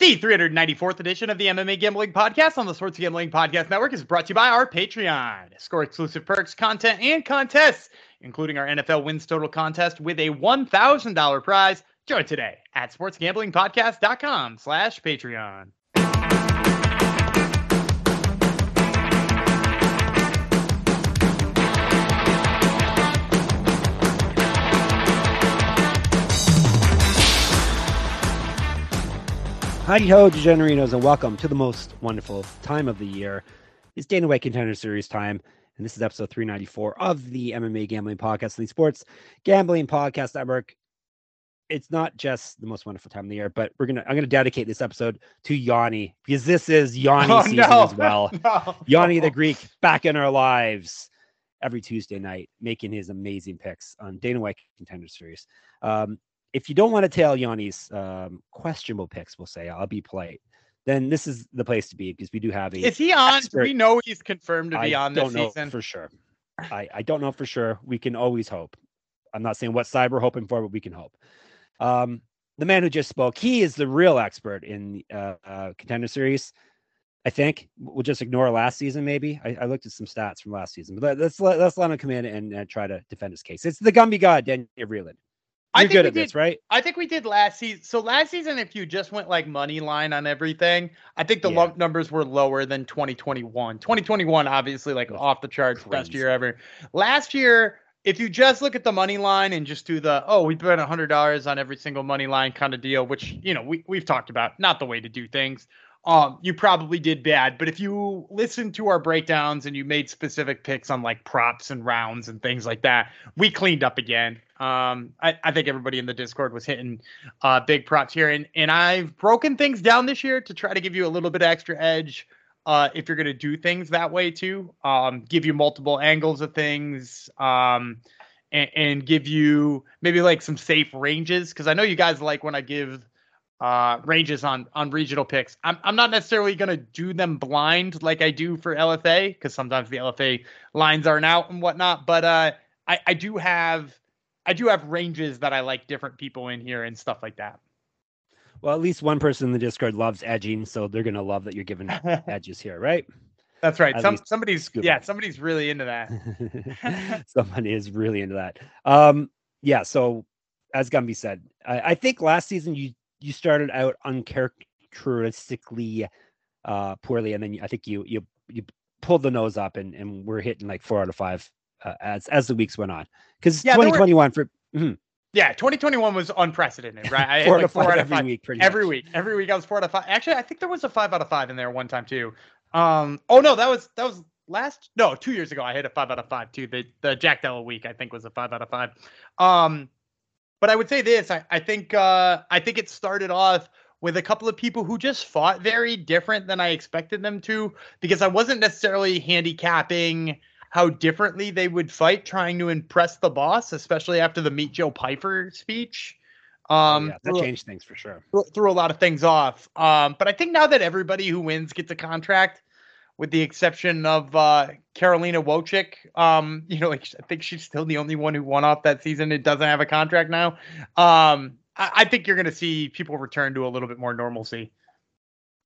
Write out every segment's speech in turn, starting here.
The 394th edition of the MMA Gambling Podcast on the Sports Gambling Podcast Network is brought to you by our Patreon. Score exclusive perks, content, and contests, including our NFL wins total contest with a $1,000 prize. Join today at sportsgamblingpodcast.com slash Patreon. Howdy ho, degenerinos, and welcome to the most wonderful time of the year. It's Dana White Contender Series time, and this is episode 394 of the MMA Gambling Podcast, and the Sports Gambling Podcast Network. It's not just the most wonderful time of the year, but we're gonna I'm gonna dedicate this episode to Gianni because this is Gianni Oh, season no. as well. No. Gianni the Greek back in our lives every Tuesday night, making his amazing picks on Dana White Contender Series. Um, if you don't want to tell Gianni's um, questionable picks, we'll say I'll be polite. Then this is the place to be because we do have a. Is he on? Expert. we know he's confirmed to be I on this don't know season? for sure. I, I don't know for sure. We can always hope. I'm not saying what side we're hoping for, but we can hope. Um, the man who just spoke, he is the real expert in uh, uh, contender series. I think we'll just ignore last season. Maybe I, I looked at some stats from last season, but let, let's let, let's let him come in and, and try to defend his case. It's the Gumby God, Daniel Vreeland. I You're think good we at this, did- right? I think we did last season. So last season, if you just went like money line on everything, I think the Yeah. lump numbers were lower than 2021. 2021, obviously, like That's off the charts, best year ever. Last year, if you just look at the money line and just do the oh, we bet hundred dollars on every single money line kind of deal, which you know we we've talked about, not the way to do things. Um, you probably did bad, but if you listen to our breakdowns and you made specific picks on like props and rounds and things like that, we cleaned up again. Um, I, I think everybody in the Discord was hitting uh, big props here, and and I've broken things down this year to try to give you a little bit extra edge. Uh, if you're gonna do things that way too, um, give you multiple angles of things, um, and, and give you maybe like some safe ranges because I know you guys like when I give uh ranges on on regional picks. I'm I'm not necessarily gonna do them blind like I do for LFA because sometimes the LFA lines aren't out and whatnot. But uh, I I do have I do have ranges that I like different people in here and stuff like that. Well, at least one person in the Discord loves edging, so they're gonna love that you're giving edges here, right? That's right. At Some somebody's yeah it. somebody's really into that. Somebody is really into that. Um, yeah. So, as Gumby said, I, I think last season you you started out uncharacteristically uh, poorly, and then I think you you you pulled the nose up, and and we're hitting like four out of five uh, as as the weeks went on. Because Yeah, there were- 2021 for Yeah, 2021 was unprecedented, right? I had four like four five out of every five week, pretty every much. week. Every week I was four out of five. Actually, I think there was a five out of five in there one time too. Um, oh no, that was that was last no two years ago. I hit a five out of five too. The the Jack Della week I think was a five out of five. Um, but I would say this. I I think uh I think it started off with a couple of people who just fought very different than I expected them to because I wasn't necessarily handicapping how differently they would fight trying to impress the boss, especially after the Meet Joe Pyfer speech. Um, yeah, that threw- changed things for sure. threw, threw a lot of things off. Um, but I think now that everybody who wins gets a contract, with the exception of uh, Carolina Wojcik, um, you know, like I think she's still the only one who won off that season. It doesn't have a contract now. Um, I, I think you're going to see people return to a little bit more normalcy.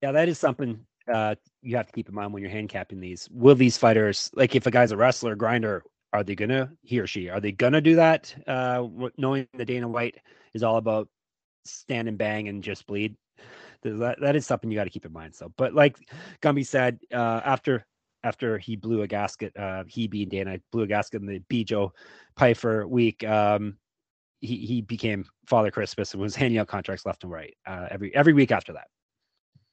Yeah, that is something uh, you have to keep in mind when you're handicapping these. Will these fighters, like if a guy's a wrestler, grinder, are they gonna he or she are they gonna do that? Uh, knowing that Dana White is all about stand and bang and just bleed. That that is something you got to keep in mind. So, but like Gumby said, uh, after after he blew a gasket, uh, he being Dana blew a gasket in the B Joe Pyfer week. Um, he he became Father Christmas and was handing out contracts left and right uh, every every week after that.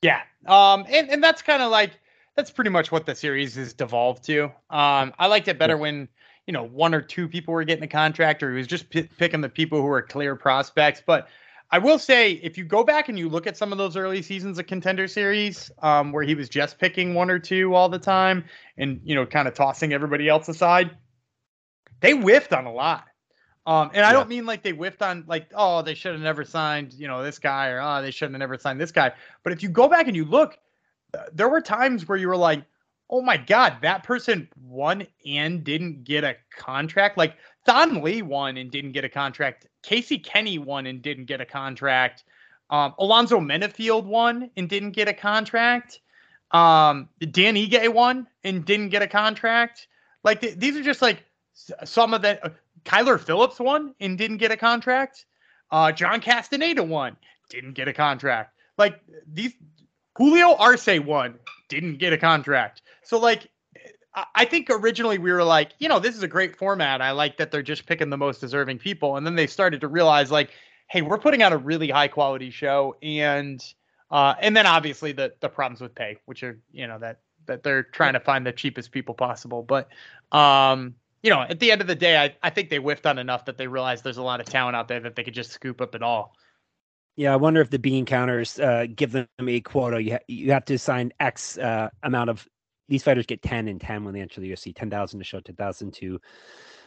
Yeah. Um, and, and that's kind of like that's pretty much what the series has devolved to. Um, I liked it better when you know one or two people were getting a contract, or he was just p- picking the people who were clear prospects. But I will say, if you go back and you look at some of those early seasons of Contender Series, um, where he was just picking one or two all the time, and you know, kind of tossing everybody else aside, they whiffed on a lot. Um, and I Yeah. don't mean like they whiffed on like, oh, they should have never signed, you know, this guy, or oh, they shouldn't have never signed this guy. But if you go back and you look, there were times where you were like, oh my God, that person won and didn't get a contract. Like Thon Lee won and didn't get a contract. Casey Kenney won and didn't get a contract. Um, Alonzo Menifield won and didn't get a contract. Um, Dan Ige won and didn't get a contract. Like th- these are just like some of the. Kyler Phillips won and didn't get a contract. Uh, John Castaneda won, didn't get a contract. Like these, Julio Arce won, didn't get a contract. So like, I think originally we were like, you know, this is a great format. I like that they're just picking the most deserving people, and then they started to realize like, hey, we're putting out a really high quality show, and uh, and then obviously the the problems with pay, which are you know that that they're trying to find the cheapest people possible. But um, you know, at the end of the day, I, I think they whiffed on enough that they realized there's a lot of talent out there that they could just scoop up at all. Yeah, I wonder if the bean counters uh, give them a quota. You ha- you have to sign X uh, amount of these fighters get ten and ten when they enter the UFC, ten thousand to show ten thousand to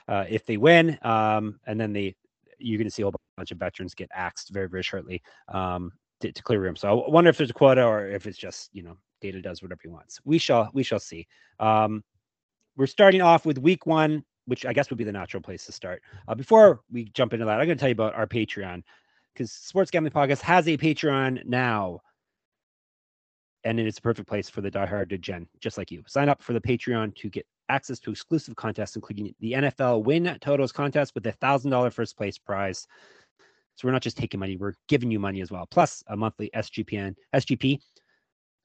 uh, if they win, um, and then they you're going to see a whole bunch of veterans get axed very very shortly um, to, to clear room. So I wonder if there's a quota or if it's just you know Dana does whatever he wants. We shall we shall see. Um, we're starting off with week one, which I guess would be the natural place to start. Uh, before we jump into that, I'm going to tell you about our Patreon because Sports Gambling Podcast has a Patreon now. And it is a perfect place for the diehard to Gen, just like you. Sign up for the Patreon to get access to exclusive contests, including the NFL Win Totals contest with a thousand dollar first place prize. So we're not just taking money; we're giving you money as well. Plus a monthly SGPN SGP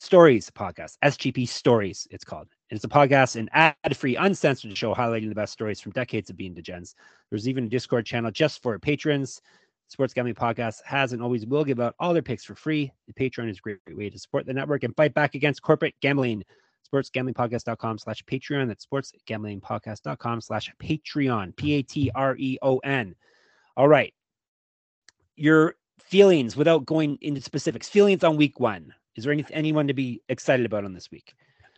Stories podcast, SGP Stories, it's called. It's a podcast, an ad-free, uncensored show highlighting the best stories from decades of being degens. There's even a Discord channel just for patrons. Sports Gambling Podcast has and always will give out all their picks for free. The Patreon is a great way to support the network and fight back against corporate gambling. SportsGamblingPodcast.com slash Patreon. That's SportsGamblingPodcast.com slash Patreon. P-A-T-R-E-O-N. All right. Your feelings without going into specifics. Feelings on week one. Is there any, anyone to be excited about on this week?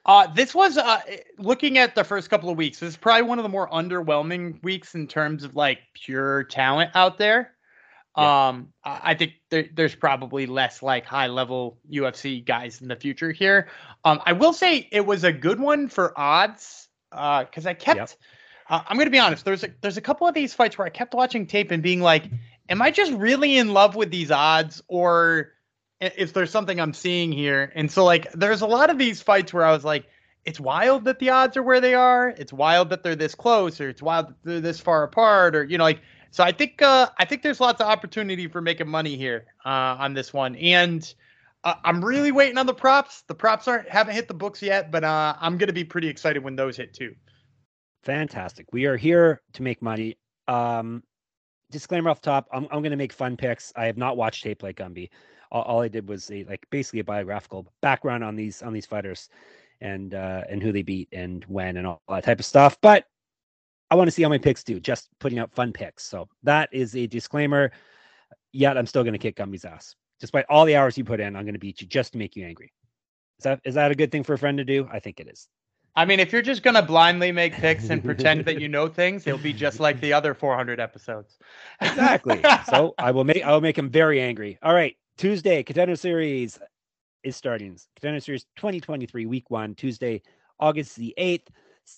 Uh, this was uh, looking at the first couple of weeks. This is probably one of the more underwhelming weeks in terms of like pure talent out there. Yeah. Um, I think there, there's probably less like high level UFC guys in the future here. Um, I will say it was a good one for odds. Uh, because I kept. Yep. Uh, I'm gonna be honest. There's a there's a couple of these fights where I kept watching tape and being like, "Am I just really in love with these odds, or if there's something I'm seeing here?" And so like, there's a lot of these fights where I was like, "It's wild that the odds are where they are. It's wild that they're this close, or it's wild that they're this far apart, or you know, like." So I think uh, I think there's lots of opportunity for making money here uh, on this one, and uh, I'm really waiting on the props. The props aren't haven't hit the books yet, but uh, I'm gonna be pretty excited when those hit too. Fantastic. We are here to make money. Um, disclaimer off top: I'm I'm gonna make fun picks. I have not watched tape like Gumby. All, all I did was a like basically a biographical background on these on these fighters and uh, and who they beat and when and all that type of stuff. But I want to see how my picks do, just putting out fun picks. So that is a disclaimer. Yet I'm still going to kick Gumby's ass. Despite all the hours you put in, I'm going to beat you just to make you angry. Is that is that a good thing for a friend to do? I think it is. I mean, if you're just going to blindly make picks and pretend that you know things, it'll be just like the other 400 episodes. exactly. So I will make I will make him very angry. All right, Tuesday Contender Series is starting. Contender Series 2023 Week One, Tuesday, August the 8th,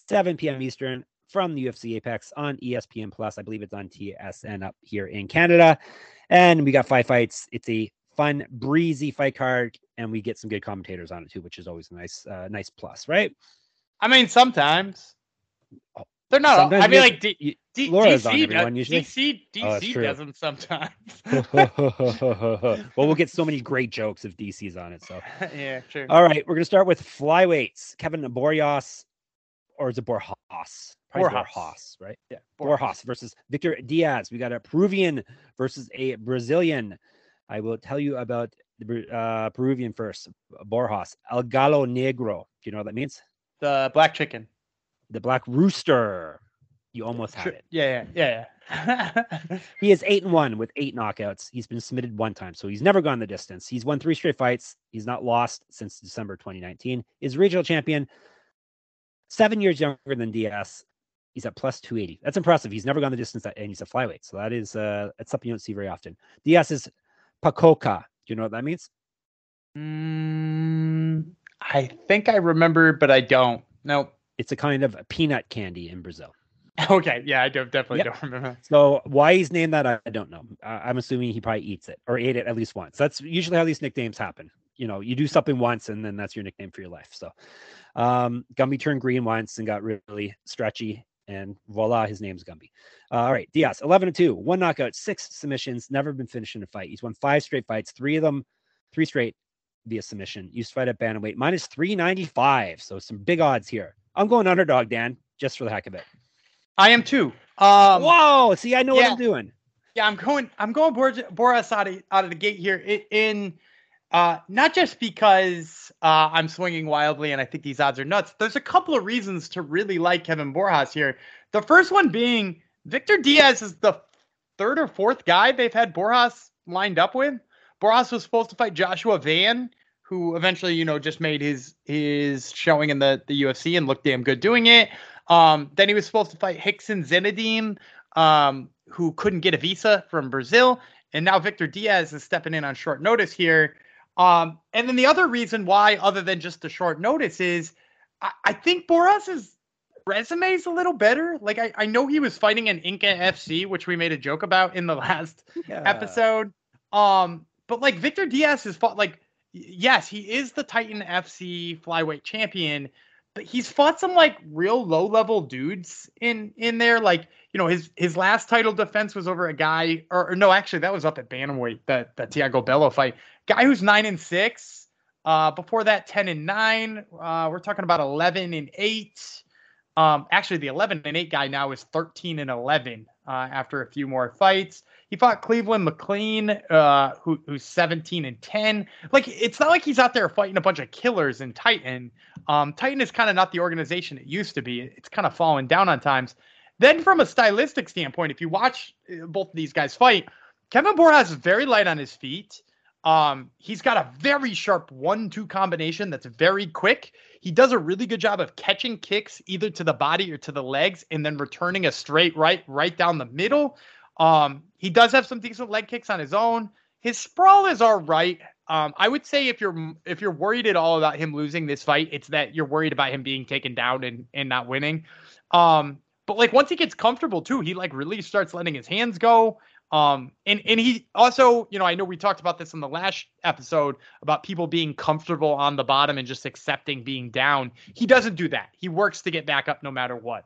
7 p.m. Eastern from the UFC Apex on ESPN Plus. I believe it's on TSN up here in Canada. And we got five fights. It's a fun, breezy fight card, and we get some good commentators on it too, which is always a nice, uh, nice plus, right? I mean, sometimes oh, they're not. Sometimes I mean, like D, D, Laura's DC, on everyone usually. DC, DC oh, doesn't sometimes. well, we'll get so many great jokes if DC's on it. So yeah, true. All right, we're gonna start with flyweights. Kevin Borjas, or is it Borjas? Borjas. Borjas, right? Yeah. Borjas. Borjas versus Victor Diaz. We got a Peruvian versus a Brazilian. I will tell you about the uh, Peruvian first. Borjas. El Gallo Negro. Do you know what that means? The black chicken. The black rooster. You almost had it. Yeah, yeah, yeah. he is eight and one with eight knockouts. He's been submitted one time, so he's never gone the distance. He's won three straight fights. He's not lost since December 2019. Is regional champion, seven years younger than Diaz. He's at plus 280. That's impressive. He's never gone the distance and he's a flyweight. So that is uh that's something you don't see very often. Diaz is Pacoca. Do you know what that means? Mm, I think I remember, but I don't. No. It's a kind of peanut candy in Brazil. Okay, yeah, I don't, definitely Yep. don't remember. So why he's named that, I, I don't know. I, I'm assuming he probably eats it or ate it at least once. That's usually how these nicknames happen. You know, you do something once and then that's your nickname for your life. So um, Gumby turned green once and got really stretchy, and voila, his name's Gumby. Uh, all right, Diaz, 11 and 2, one knockout, six submissions, never been finished in a fight. He's won five straight fights, three of them, three straight via submission. Used to fight at bantamweight, minus 395. So some big odds here. I'm going underdog, Dan, just for the heck of it. I am too. Um, Whoa! See, I know what. I'm doing. Yeah, I'm going. I'm going Bor- Boras out of out of the gate here. In uh, not just because uh, I'm swinging wildly and I think these odds are nuts. There's a couple of reasons to really like Kevin Borjas here. The first one being Victor Diaz is the third or fourth guy they've had Borjas lined up with. Borjas was supposed to fight Joshua Van, who eventually, you know, just made his his showing in the the UFC and looked damn good doing it. Um, then he was supposed to fight Hickson Zenedine, um, who couldn't get a visa from Brazil, and now Victor Diaz is stepping in on short notice here. Um, and then the other reason why, other than just the short notice, is I, I think Boras's resume is a little better. Like I, I know he was fighting in Inca FC, which we made a joke about in the last Yeah. episode. Um, but like Victor Diaz has fought like yes, he is the Titan FC flyweight champion, but he's fought some like real low level dudes in in there. Like you know his his last title defense was over a guy, or, or no, actually that was up at bantamweight that that Tiago Bello fight. Guy who's nine and six. Uh, before that, ten and nine. Uh, we're talking about eleven and eight. Um, actually, the 11 and 8 guy now is 13 and 11 uh, after a few more fights. He fought Cleveland McLean, uh, who, who's 17 and 10. Like, it's not like he's out there fighting a bunch of killers in Titan. Um, Titan is kind of not the organization it used to be. It's kind of fallen down on times. Then, from a stylistic standpoint, if you watch uh, both of these guys fight, Kevin Borjas is very light on his feet. Um, he's got a very sharp one-two combination that's very quick. He does a really good job of catching kicks either to the body or to the legs, and then returning a straight right right down the middle. Um, he does have some decent leg kicks on his own. His sprawl is all right. Um, I would say if you're if you're worried at all about him losing this fight, it's that you're worried about him being taken down and and not winning. Um, but like once he gets comfortable too, he like really starts letting his hands go. Um, and and he also, you know, I know we talked about this in the last episode about people being comfortable on the bottom and just accepting being down. He doesn't do that. He works to get back up no matter what.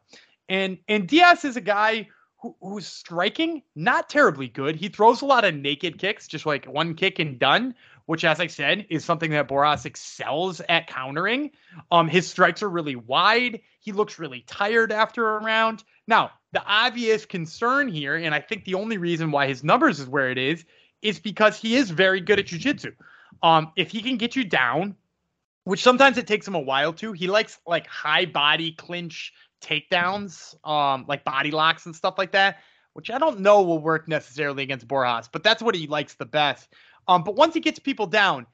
And and Diaz is a guy who, who's striking not terribly good. He throws a lot of naked kicks, just like one kick and done, which, as I said, is something that Boras excels at countering. Um, his strikes are really wide. He looks really tired after a round. Now, the obvious concern here, and I think the only reason why his numbers is where it is, is because he is very good at jujitsu. Um, if he can get you down, which sometimes it takes him a while to, he likes like high body clinch takedowns, um, like body locks and stuff like that, which I don't know will work necessarily against Borjas, but that's what he likes the best. Um, but once he gets people down,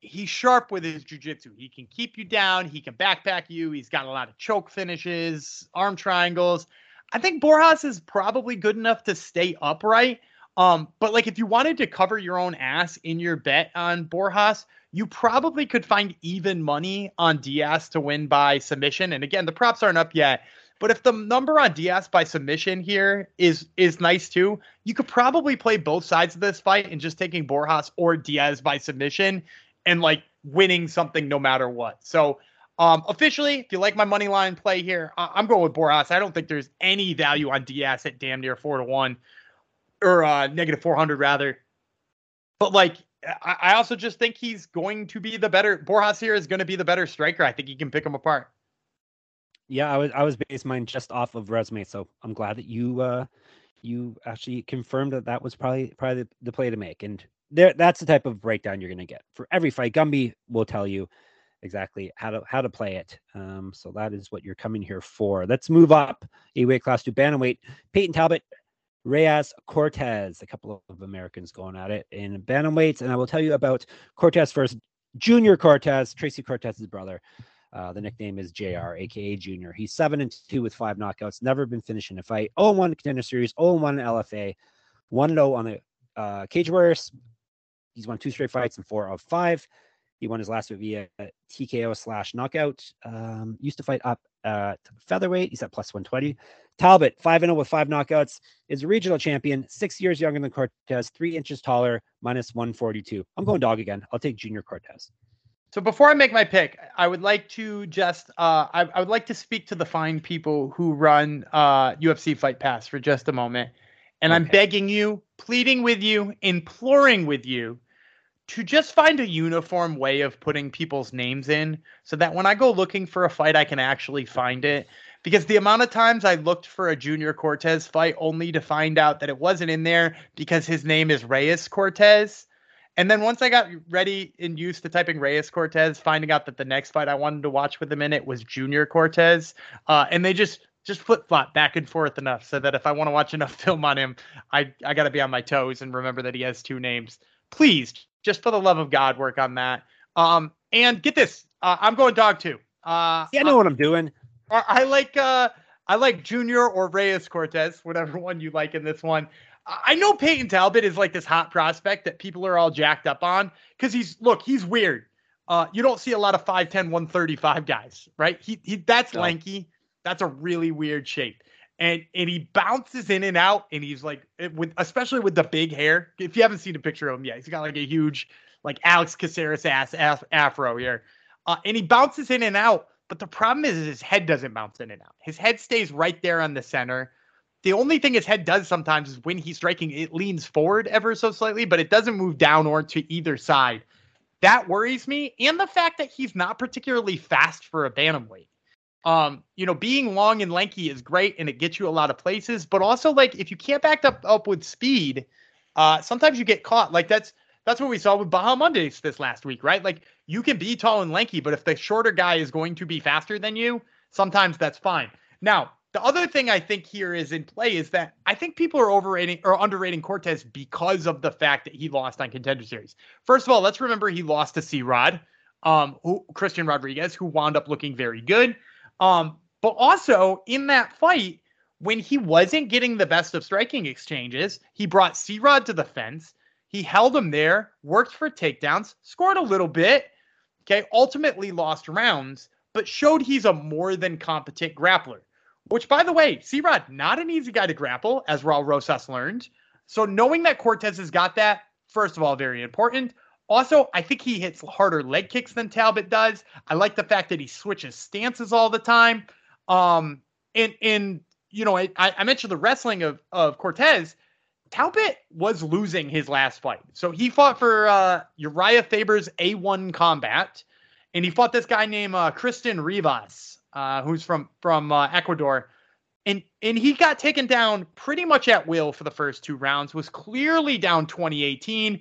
he's sharp with his jujitsu. He can keep you down. He can backpack you. He's got a lot of choke finishes, arm triangles. I think Borjas is probably good enough to stay upright. Um, but like if you wanted to cover your own ass in your bet on Borjas, you probably could find even money on Diaz to win by submission. And again, the props aren't up yet. But if the number on Diaz by submission here is is nice too, you could probably play both sides of this fight and just taking Borjas or Diaz by submission and like winning something no matter what. So um, officially, if you like my money line play here, I- I'm going with Borjas. I don't think there's any value on Diaz at damn near four to one or uh, negative 400 rather. But like, I, also just think he's going to be the better. Borjas here is going to be the better striker. I think he can pick him apart. Yeah, I was I was basing mine just off of resume, so I'm glad that you uh you actually confirmed that that was probably probably the, the play to make, and there that's the type of breakdown you're going to get for every fight. Gumby will tell you exactly how to how to play it. Um, so that is what you're coming here for. Let's move up a weight class to bantamweight. Peyton Talbot, Reyes Cortez, a couple of Americans going at it in bantamweights, and I will tell you about Cortez first. Junior Cortez, Tracy Cortez's brother. Uh, the nickname is JR, aka Junior. He's seven and two with five knockouts. Never been finished in a fight. 0 1 contender series. 0 1 LFA. One low on the uh, Cage Warriors. He's won two straight fights and four of five. He won his last fight via TKO slash knockout. Um, used to fight up at featherweight. He's at plus 120. Talbot, 5 0 with five knockouts, is a regional champion, six years younger than Cortez, three inches taller, minus 142. I'm going dog again. I'll take Junior Cortez. So before I make my pick, I would like to just uh, I, I, would like to speak to the fine people who run uh, UFC Fight Pass for just a moment, and okay. I'm begging you, pleading with you, imploring with you to just find a uniform way of putting people's names in, so that when I go looking for a fight, I can actually find it. Because the amount of times I looked for a Junior Cortez fight only to find out that it wasn't in there because his name is Reyes Cortez and then once I got ready and used to typing Reyes Cortez, finding out that the next fight I wanted to watch with him in it was Junior Cortez, uh, and they just just flip flop back and forth enough so that if I want to watch enough film on him, I I got to be on my toes and remember that he has two names. Please, just for the love of God, work on that. Um, and get this, uh, I'm going dog too. Uh, yeah, I know what I'm doing. I, like uh, I like Junior or Reyes Cortez, whatever one you like in this one. I know Peyton Talbot is like this hot prospect that people are all jacked up on because he's look, he's weird. Uh, you don't see a lot of 5'10, 135 guys, right? He, he that's no. lanky. That's a really weird shape. And and he bounces in and out, and he's like with especially with the big hair. If you haven't seen a picture of him yet, he's got like a huge, like Alex Caceres ass, ass afro here. Uh, and he bounces in and out. But the problem is, is his head doesn't bounce in and out. His head stays right there on the center. The only thing his head does sometimes is when he's striking, it leans forward ever so slightly, but it doesn't move down or to either side. That worries me. And the fact that he's not particularly fast for a bantamweight. Um, you know, being long and lanky is great and it gets you a lot of places, but also like if you can't back up up with speed, uh, sometimes you get caught. Like that's that's what we saw with Bahamondes this last week, right? Like you can be tall and lanky, but if the shorter guy is going to be faster than you, sometimes that's fine. Now, the other thing I think here is in play is that I think people are overrating or underrating Cortez because of the fact that he lost on contender series. First of all, let's remember he lost to C Rod, um, who, Christian Rodriguez, who wound up looking very good. Um, but also in that fight, when he wasn't getting the best of striking exchanges, he brought C Rod to the fence. He held him there, worked for takedowns, scored a little bit. Okay, ultimately lost rounds, but showed he's a more than competent grappler. Which, by the way, C Rod, not an easy guy to grapple, as Raul Rosas learned. So knowing that Cortez has got that, first of all, very important. Also, I think he hits harder leg kicks than Talbot does. I like the fact that he switches stances all the time. Um, and and you know, I, I mentioned the wrestling of of Cortez. Talbot was losing his last fight, so he fought for uh, Uriah Faber's A1 combat, and he fought this guy named uh, Kristen Rivas uh, who's from from uh, Ecuador, and and he got taken down pretty much at will for the first two rounds. Was clearly down 2018.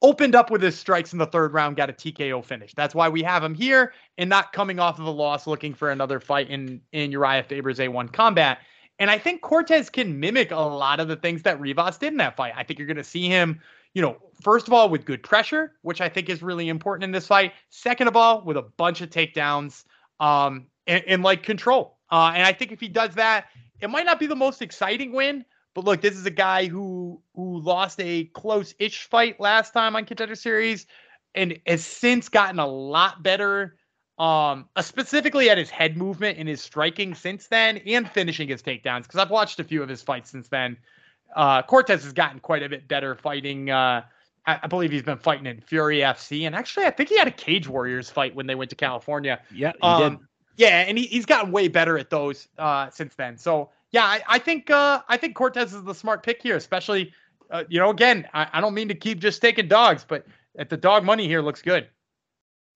Opened up with his strikes in the third round, got a TKO finish. That's why we have him here and not coming off of a loss, looking for another fight in in Uriah Faber's A1 combat. And I think Cortez can mimic a lot of the things that Rivas did in that fight. I think you're going to see him, you know, first of all, with good pressure, which I think is really important in this fight. Second of all, with a bunch of takedowns. Um, and, and like control. Uh, and I think if he does that, it might not be the most exciting win, but look, this is a guy who who lost a close-ish fight last time on Contender Series, and has since gotten a lot better, um, uh, specifically at his head movement and his striking since then, and finishing his takedowns. Because I've watched a few of his fights since then. Uh, Cortez has gotten quite a bit better fighting. Uh, I, I, believe he's been fighting in Fury FC, and actually, I think he had a Cage Warriors fight when they went to California. Yeah, he um, did. Yeah, and he, he's gotten way better at those uh, since then. So yeah, I, I think uh, I think Cortez is the smart pick here, especially uh, you know again I, I don't mean to keep just taking dogs, but at the dog money here looks good.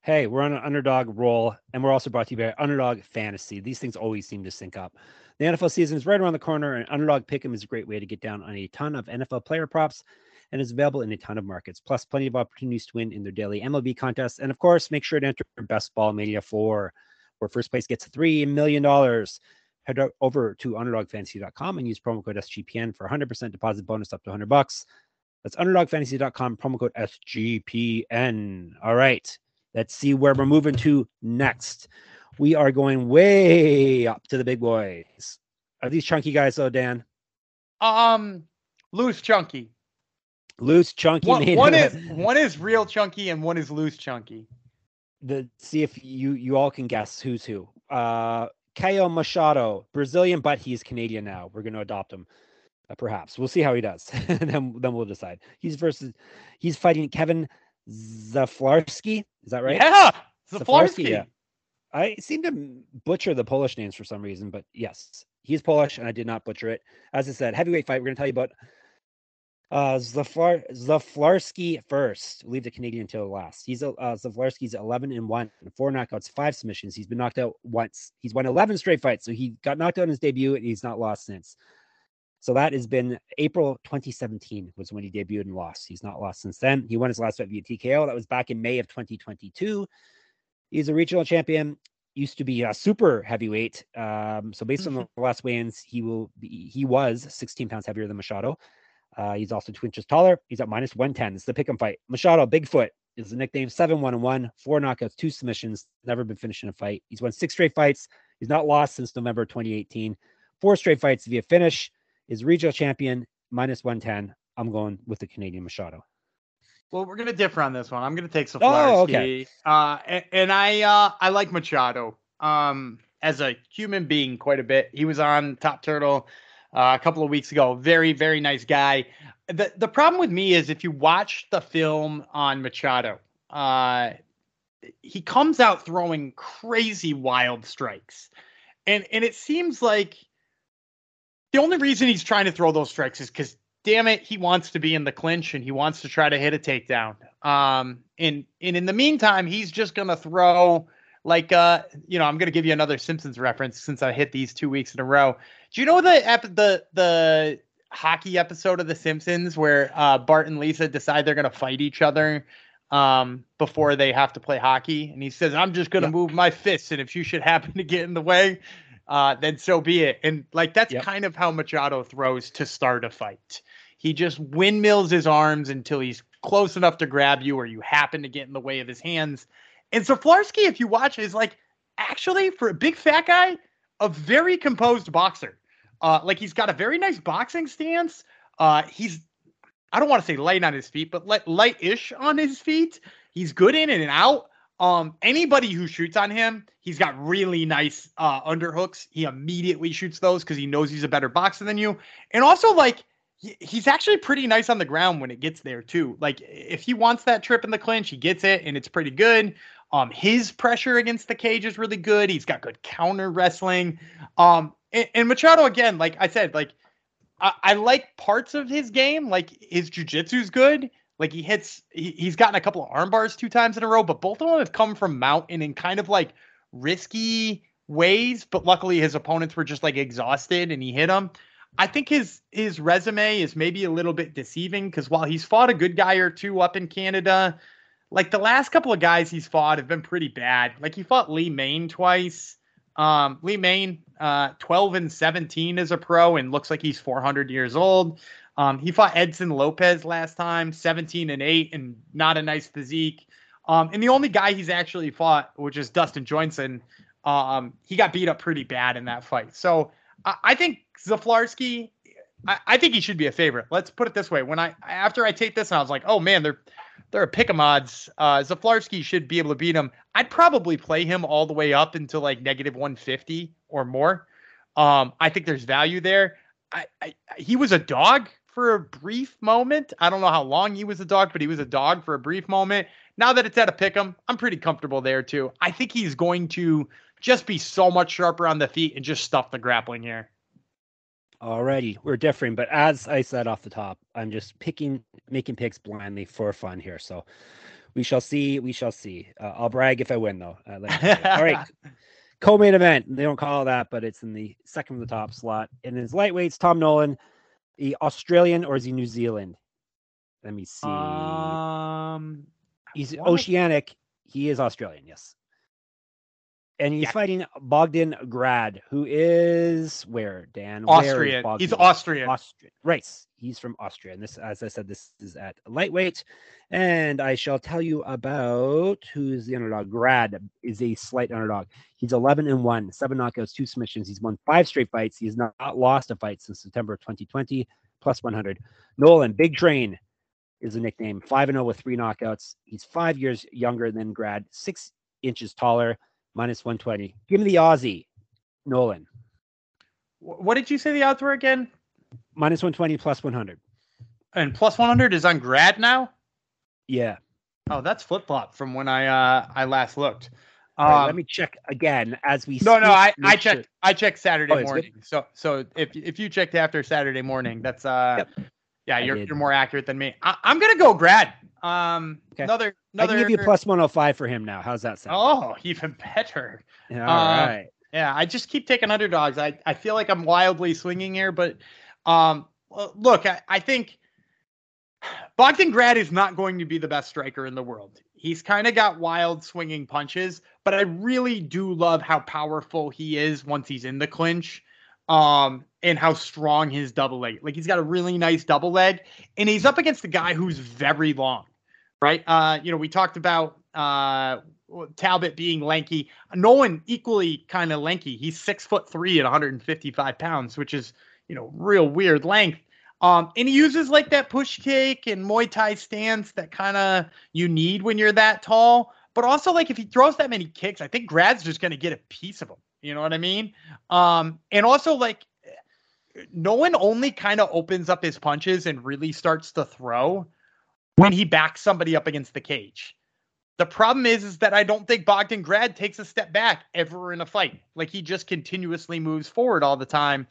Hey, we're on an underdog roll, and we're also brought to you by Underdog Fantasy. These things always seem to sync up. The NFL season is right around the corner, and Underdog Pick'em is a great way to get down on a ton of NFL player props and is available in a ton of markets, plus plenty of opportunities to win in their daily MLB contests. And of course, make sure to enter Best Ball Mania 4 where first place gets $3 million. Head over to underdogfantasy.com and use promo code SGPN for 100% deposit bonus up to 100 bucks. That's underdogfantasy.com, promo code SGPN. All right, let's see where we're moving to next. We are going way up to the big boys. Are these chunky guys, though, Dan? Um, loose chunky. Loose chunky. One, one is one is real chunky and one is loose chunky the see if you you all can guess who's who. Uh, Caio Machado, Brazilian, but he's Canadian now. We're going to adopt him. Uh, perhaps we'll see how he does, then then we'll decide. He's versus he's fighting Kevin Szaflarski. Is that right? Yeah, Szaflarski. Yeah. I seem to butcher the Polish names for some reason, but yes, he's Polish, and I did not butcher it. As I said, heavyweight fight. We're going to tell you about uh, Zaflar, Szaflarski first. Leave the Canadian until last. He's uh, Szaflarski's 11 and 1, four knockouts, five submissions. He's been knocked out once. He's won 11 straight fights. So he got knocked out in his debut and he's not lost since. So that has been April 2017 was when he debuted and lost. He's not lost since then. He won his last fight via TKO. That was back in May of 2022. He's a regional champion. Used to be a super heavyweight. Um, so based mm-hmm. on the last weigh-ins, he will be he was 16 pounds heavier than Machado. Uh, he's also two inches taller. He's at minus 110. It's the pick and fight. Machado, Bigfoot, is the nickname. Seven one and one, four knockouts, two submissions. Never been finished in a fight. He's won six straight fights. He's not lost since November 2018. Four straight fights via finish. Is regional champion minus 110. I'm going with the Canadian Machado. Well, we're gonna differ on this one. I'm gonna take Szaflarski. Oh, okay. Uh, and, and I uh, I like Machado. Um, as a human being, quite a bit. He was on Top Turtle uh, a couple of weeks ago. Very, very nice guy. The the problem with me is if you watch the film on Machado, uh, he comes out throwing crazy wild strikes, and and it seems like the only reason he's trying to throw those strikes is because damn it, he wants to be in the clinch and he wants to try to hit a takedown. Um, and and in the meantime, he's just gonna throw like uh, you know, I'm gonna give you another Simpsons reference since I hit these two weeks in a row. Do you know the the the hockey episode of The Simpsons where uh, Bart and Lisa decide they're gonna fight each other um, before they have to play hockey? And he says, "I'm just gonna yep. move my fists, and if you should happen to get in the way, uh, then so be it." And like that's yep. kind of how Machado throws to start a fight. He just windmills his arms until he's close enough to grab you, or you happen to get in the way of his hands and Szaflarski, if you watch, is like actually for a big fat guy, a very composed boxer. Uh, like he's got a very nice boxing stance. Uh, he's I don't want to say light on his feet, but light light-ish on his feet. He's good in and out. Um, anybody who shoots on him, he's got really nice uh underhooks. He immediately shoots those because he knows he's a better boxer than you. And also, like, he's actually pretty nice on the ground when it gets there too. Like, if he wants that trip in the clinch, he gets it, and it's pretty good. Um, his pressure against the cage is really good. He's got good counter wrestling. Um, and, and Machado again, like I said, like I, I like parts of his game. Like his jujitsu's good. Like he hits, he, he's gotten a couple of arm bars two times in a row, but both of them have come from mountain in kind of like risky ways. But luckily, his opponents were just like exhausted, and he hit them. I think his his resume is maybe a little bit deceiving because while he's fought a good guy or two up in Canada, like the last couple of guys he's fought have been pretty bad. Like he fought Lee Mayne twice. Um, Lee Mayne, uh, 12 and 17 as a pro and looks like he's 400 years old. Um, he fought Edson Lopez last time, 17 and 8, and not a nice physique. Um, and the only guy he's actually fought, which is Dustin Johnson, um, he got beat up pretty bad in that fight. So I, I think Szaflarski, I, I, think he should be a favorite. Let's put it this way: when I after I take this, and I was like, oh man, they're they're a pick 'em odds. Uh, Szaflarski should be able to beat him. I'd probably play him all the way up into like negative 150 or more. Um, I think there's value there. I, I, he was a dog for a brief moment. I don't know how long he was a dog, but he was a dog for a brief moment. Now that it's at a pick 'em, I'm pretty comfortable there too. I think he's going to just be so much sharper on the feet and just stuff the grappling here. Alrighty, we're differing, but as I said off the top, I'm just picking, making picks blindly for fun here. So we shall see. We shall see. Uh, I'll brag if I win, though. Uh, All right, co-main event. They don't call that, but it's in the second from the top slot. And his lightweights, Tom Nolan, the Australian or is he New Zealand? Let me see. Um, he's oceanic. He is Australian. Yes and he's yeah. fighting Bogdan Grad, who is where Dan Austrian. He's Austrian. Austrian. Right. He's from Austria. And this, as I said, this is at lightweight. And I shall tell you about who's the underdog. Grad is a slight underdog. He's 11 and 1, seven knockouts, two submissions. He's won five straight fights. He's not, not lost a fight since September 2020, plus 100. Nolan, Big Train is a nickname, 5 and 0 with three knockouts. He's five years younger than Grad, six inches taller minus 120. Give me the Aussie. Nolan. What did you say the odds were again? Minus 120, plus 100. And plus 100 is on grad now? Yeah. Oh, that's flip flop from when I uh I last looked. Um, right, let um, me check again as we. No, no, I I checked I checked Saturday Oh, morning. So so if if you checked after Saturday morning, that's uh Yep. Yeah, I you're you're more accurate than me. I, I'm gonna go grad. Um, Okay. another I another. can give you plus 105 for him now. How's that sound? Oh, even better. Yeah, uh, all right. Yeah, I just keep taking underdogs. I, I feel like I'm wildly swinging here, but um, look, I, I think Bogdan Grad is not going to be the best striker in the world. He's kind of got wild swinging punches, but I really do love how powerful he is once he's in the clinch. Um, and how strong his double leg. Like he's got a really nice double leg, and he's up against a guy who's very long, right? Uh, you know, we talked about uh Talbot being lanky. Nolan equally kind of lanky. He's six foot three at 155 pounds, which is you know real weird length. Um, and he uses like that push kick and Muay Thai stance that kind of you need when you're that tall. But also like if he throws that many kicks, I think Grad's just gonna get a piece of him. You know what I mean? Um, and also like Nolan only kind of opens up his punches and really starts to throw when he backs somebody up against the cage. The problem is, is that I don't think Bogdan Grad takes a step back ever in a fight. Like he just continuously moves forward all the time.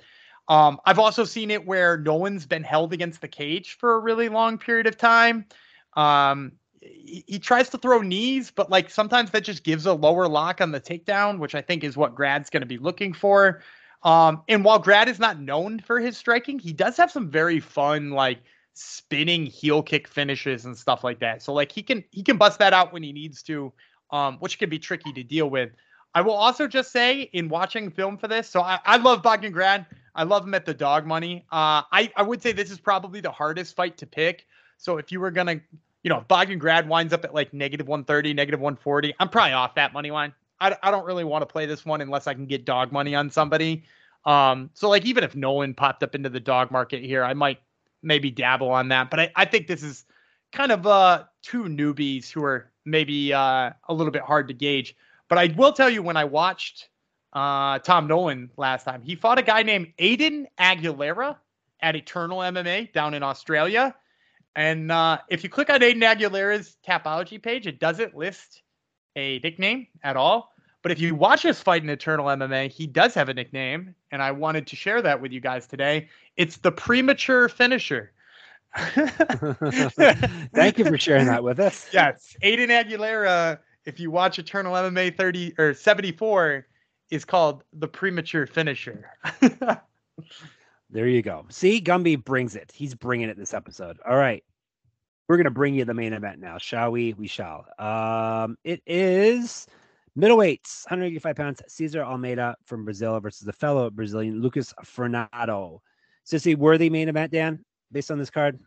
Um, I've also seen it where Nolan's been held against the cage for a really long period of time. Um, he, tries to throw knees, but like sometimes that just gives a lower lock on the takedown, which I think is what Grad's going to be looking for. Um, and while Grad is not known for his striking, he does have some very fun, like spinning heel kick finishes and stuff like that. So like he can he can bust that out when he needs to, um, which can be tricky to deal with. I will also just say in watching film for this, so I, I love Bogdan Grad. I love him at the dog money. Uh, I, I would say this is probably the hardest fight to pick. So if you were gonna, you know, if Bogdan Grad winds up at like negative 130, negative 140, I'm probably off that money line. I, I don't really want to play this one unless I can get dog money on somebody. Um, so like even if Nolan popped up into the dog market here, I might maybe dabble on that. But I, I think this is kind of uh two newbies who are maybe uh a little bit hard to gauge. But I will tell you when I watched uh Tom Nolan last time, he fought a guy named Aiden Aguilera at Eternal MMA down in Australia. And uh, if you click on Aiden Aguilera's Tapology page, it doesn't list a nickname at all. But if you watch us fight in Eternal MMA, he does have a nickname, and I wanted to share that with you guys today. It's the premature finisher. Thank you for sharing that with us. Yes, Aiden Aguilera. If you watch Eternal MMA 30 or 74, is called the premature finisher. There you go. See, Gumby brings it. He's bringing it this episode. All right. We're going to bring you the main event now, shall we? We shall. Um, it is middleweights, 185 pounds, Cesar Almeida from Brazil versus the fellow Brazilian Lucas Fernando. Sissy, worthy main event, Dan, based on this card?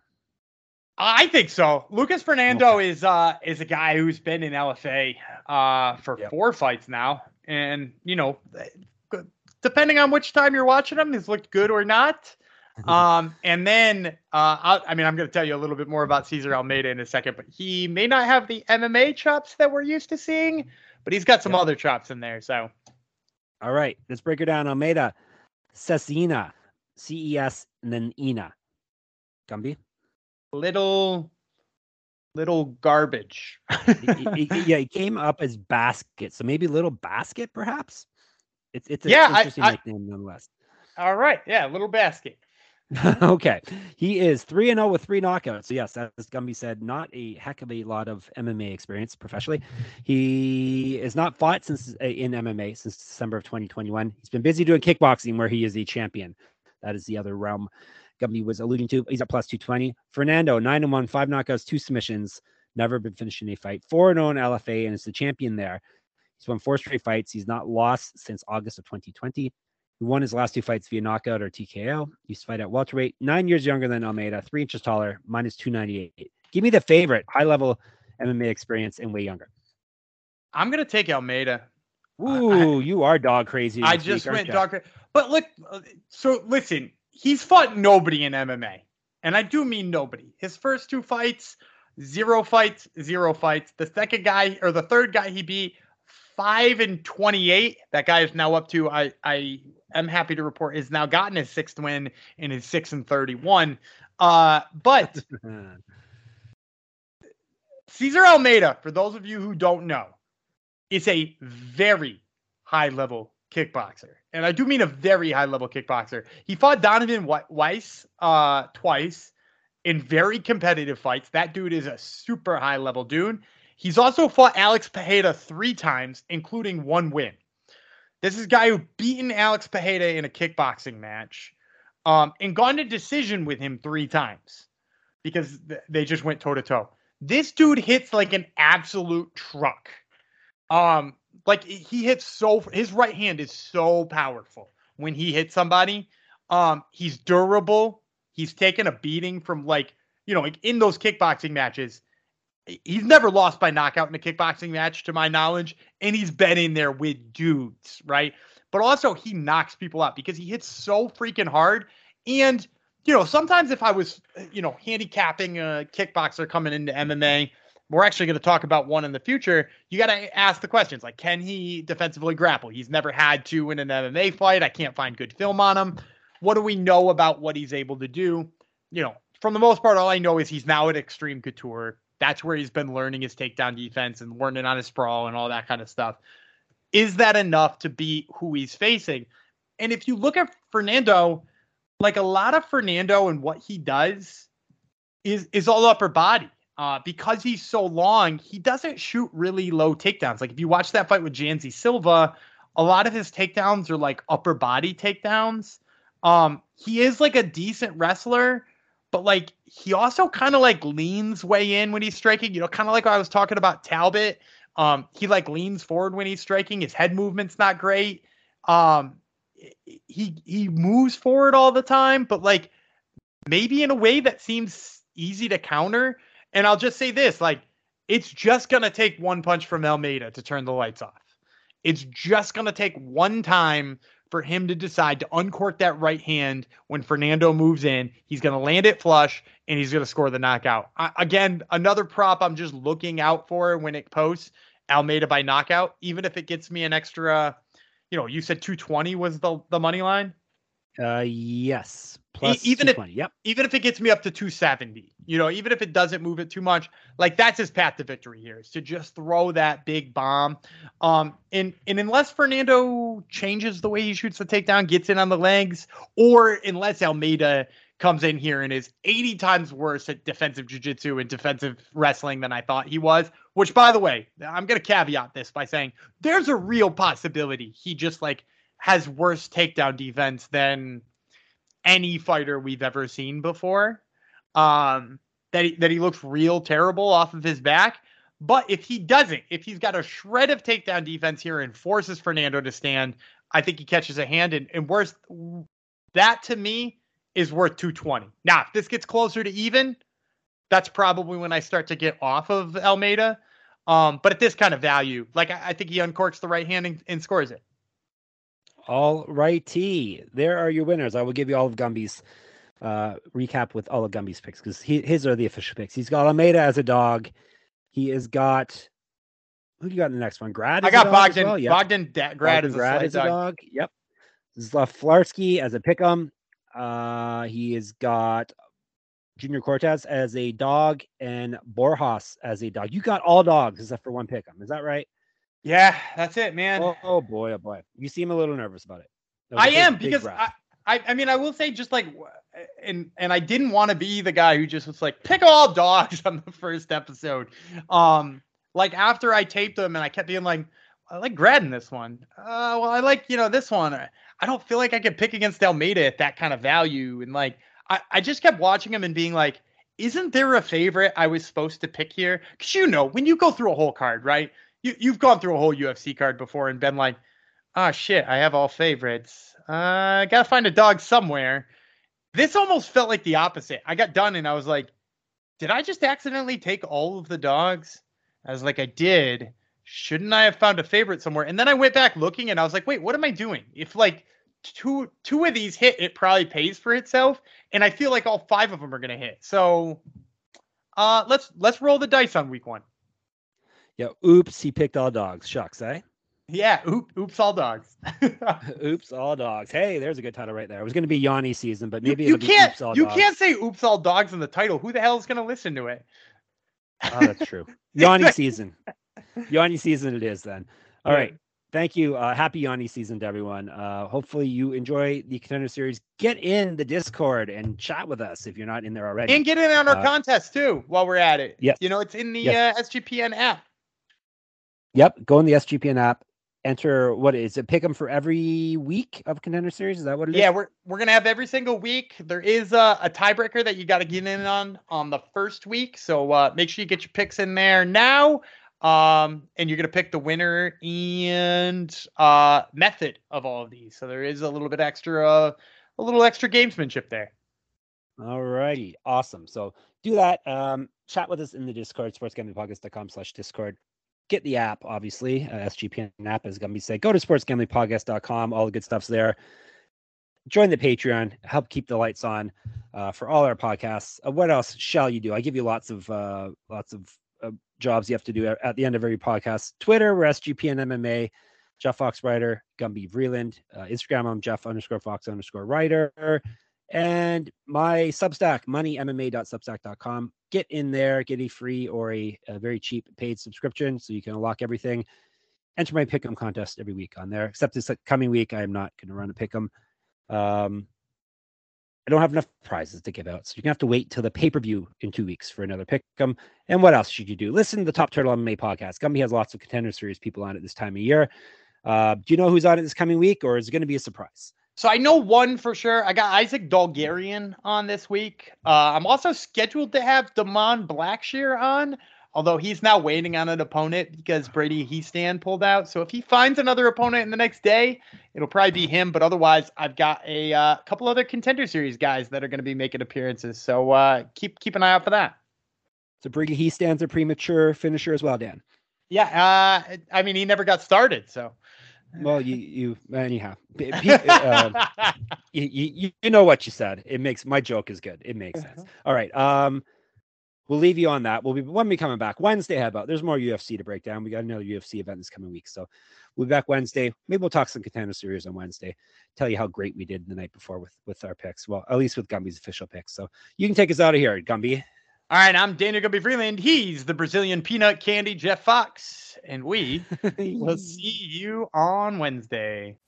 I think so. Lucas Fernando is uh is a guy who's been in LFA uh for Yep. four fights now, and you know, depending on which time you're watching him, he's looked good or not. Um, and then uh, I, I mean, I'm going to tell you a little bit more about Cesar Almeida in a second, but he may not have the MMA chops that we're used to seeing, but he's got some other chops in there. So All right. Let's break her down. Almeida, Cesina, C E S, and then Ina. Gumby? little, little garbage. He- he- yeah, he came up as basket. So maybe little basket, perhaps? It's it's an Yeah, I- interesting I- nickname nonetheless. All right, yeah, little basket. okay. He is 3 and 0 with three knockouts. So, yes, as Gumby said, not a heck of a lot of MMA experience professionally. He is not fought since uh, in MMA since December of 2021. He's been busy doing kickboxing where he is a champion. That is the other realm Gumby was alluding to. He's at plus 220. Fernando, 9 and 1, five knockouts, two submissions, never been finished in a fight. 4 and 0 in LFA and is the champion there. He's won four straight fights. He's not lost since August of 2020. He won his last two fights via knockout or TKO. He used to fight at welterweight, nine years younger than Almeida, three inches taller, minus 298. Give me the favorite, high level MMA experience and way younger. I'm gonna take Almeida. I- Ooh, you are dog crazy. I just week, went dog crazy. But look, so listen, he's fought nobody in MMA, and I do mean nobody. His first two fights, zero fights, zero fights. The second guy or the third guy he beat, five and twenty-eight. That guy is now up to. I I am happy to report has now gotten his sixth win in his six and thirty-one. Uh, but Cesar Almeida, for those of you who don't know, is a very high level kickboxer. And I do mean a very high level kickboxer. He fought Donovan Wisse uh, twice in very competitive fights. That dude is a super high level dude. He's also fought Alex Pereira three times, including one win. This is a guy who beaten Alex Pereira in a kickboxing match um, and gone to decision with him three times because th- they just went toe to toe. This dude hits like an absolute truck. Um, like he hits so his right hand is so powerful when he hits somebody. Um, he's durable. He's taken a beating from like you know like in those kickboxing matches. He's never lost by knockout in a kickboxing match, to my knowledge, and he's been in there with dudes, right? But also he knocks people out because he hits so freaking hard. And you know, sometimes if I was, you know, handicapping a kickboxer coming into MMA, we're actually going to talk about one in the future. You got to ask the questions like, can he defensively grapple? He's never had to in an MMA fight. I can't find good film on him. What do we know about what he's able to do? You know, from the most part, all I know is he's now at Extreme Couture. That's where he's been learning his takedown defense and learning on his sprawl and all that kind of stuff. Is that enough to beat who he's facing? And if you look at Fernando, like a lot of Fernando and what he does is is all upper body. Uh, because he's so long, he doesn't shoot really low takedowns. Like if you watch that fight with Janzy Silva, a lot of his takedowns are like upper body takedowns. Um, he is like a decent wrestler, but like he also kind of like leans way in when he's striking. You know, kind of like I was talking about Talbot. Um, he like leans forward when he's striking. His head movement's not great. Um, he he moves forward all the time, but like maybe in a way that seems easy to counter. And I'll just say this like, it's just to take one punch from Almeida to turn the lights off. It's just to take one time for him to decide to uncork that right hand when Fernando moves in. He's going to land it flush and he's going to score the knockout. I, again, another prop I'm just looking out for when it posts Almeida by knockout, even if it gets me an extra, you know, you said 220 was the, the money line. Uh, yes. Plus even if yep. even if it gets me up to 270, you know, even if it doesn't move it too much, like that's his path to victory here is to just throw that big bomb. Um, and and unless Fernando changes the way he shoots the takedown, gets in on the legs, or unless Almeida comes in here and is 80 times worse at defensive jiu-jitsu and defensive wrestling than I thought he was, which by the way, I'm going to caveat this by saying there's a real possibility he just like has worse takedown defense than any fighter we've ever seen before. Um, that he, that he looks real terrible off of his back. But if he doesn't, if he's got a shred of takedown defense here and forces Fernando to stand, I think he catches a hand. And, and worse, that to me is worth 220. Now, if this gets closer to even, that's probably when I start to get off of Almeida. Um, but at this kind of value, like I, I think he uncorks the right hand and, and scores it. All righty. There are your winners. I will give you all of Gumby's uh, recap with all of Gumby's picks because his are the official picks. He's got Almeida as a dog. He has got who do you got in the next one? Grad. I got Bogdan. Well? Yep. Bogdan da- Grad, is, Grad a, is a dog. dog. Yep. Szaflarski as a pick'em. Uh, he has got Junior Cortez as a dog and Borjas as a dog. You got all dogs except for one pick'em. Is that right? Yeah, that's it, man. Oh, oh, boy, oh boy. You seem a little nervous about it. I big, am because I, I, I mean, I will say just like, and and I didn't want to be the guy who just was like pick all dogs on the first episode. Um, like after I taped them and I kept being like, I like Grad in this one. Uh, well, I like you know this one. I don't feel like I could pick against Almeida at that kind of value, and like I, I just kept watching him and being like, isn't there a favorite I was supposed to pick here? Because you know, when you go through a whole card, right? You you've gone through a whole UFC card before and been like, oh shit, I have all favorites. Uh, I gotta find a dog somewhere. This almost felt like the opposite. I got done and I was like, did I just accidentally take all of the dogs? I was like, I did. Shouldn't I have found a favorite somewhere? And then I went back looking and I was like, wait, what am I doing? If like two two of these hit, it probably pays for itself. And I feel like all five of them are gonna hit. So uh let's let's roll the dice on week one. Yeah. Oops, he picked all dogs. Shucks, eh? Yeah, oop, oops, all dogs. oops, all dogs. Hey, there's a good title right there. It was going to be Gianni season, but maybe you, you can't. You dogs. can't say oops, all dogs in the title. Who the hell is going to listen to it? Oh, that's true. Gianni season. Gianni season it is then. All yeah. right. Thank you. Uh, happy Gianni season to everyone. Uh, hopefully you enjoy the contender series. Get in the Discord and chat with us if you're not in there already. And get in on our uh, contest too while we're at it. Yes. You know, it's in the yes. Uh, SGPN app. Yep. Go in the SGPN app. Enter what is it? Pick them for every week of contender series. Is that what it yeah, is? we're we're gonna have every single week. There is a, a tiebreaker that you got to get in on on the first week. So uh, make sure you get your picks in there now. Um, and you're gonna pick the winner and uh, method of all of these. So there is a little bit extra, uh, a little extra gamesmanship there. All righty, awesome. So do that. Um, chat with us in the Discord, sportsgamblingpodcast.com slash Discord. Get the app, obviously. Uh, SGPN app gonna be say. Go to sportsgamblingpodcast.com. All the good stuff's there. Join the Patreon. Help keep the lights on uh, for all our podcasts. Uh, what else shall you do? I give you lots of uh, lots of uh, jobs you have to do at the end of every podcast. Twitter, we're SGPN MMA. Jeff Fox Writer, Gumby Vreeland. Uh, Instagram, I'm Jeff underscore Fox underscore Writer. And my Substack, moneymma.substack.com. Get in there, get a free or a, a very cheap paid subscription so you can unlock everything. Enter my pick'em contest every week on there. Except this coming week, I am not going to run a pick'em. Um, I don't have enough prizes to give out. So you're gonna have to wait till the pay-per-view in two weeks for another pick 'em. And what else should you do? Listen to the Top Turtle MMA podcast. Gumby has lots of contender series people on it this time of year. Uh, do you know who's on it this coming week, or is it going to be a surprise? So I know one for sure. I got Isaac Dulgarian on this week. Uh, I'm also scheduled to have Damon Blackshear on although he's now waiting on an opponent because Brady Hiestand pulled out. So if he finds another opponent in the next day, it'll probably be him. But otherwise, I've got a uh, couple other contender series guys that are going to be making appearances. So uh, keep keep an eye out for that. So Brady Hiestand's a premature finisher as well, Dan. Yeah, uh, I mean he never got started, so. Well, you you anyhow, uh, you, you you know what you said. It makes my joke is good. It makes sense. Uh-huh. All right. Um, we'll leave you on that. We'll be when we coming back Wednesday. How about there's more UFC to break down. We got another UFC event this coming week, so we'll be back Wednesday. Maybe we'll talk some contender series on Wednesday. Tell you how great we did the night before with with our picks. Well, at least with Gumby's official picks. So you can take us out of here, Gumby. All right, I'm Daniel Gumby Vreeland. He's the Brazilian peanut candy Jeff Fox, and we will see you on Wednesday.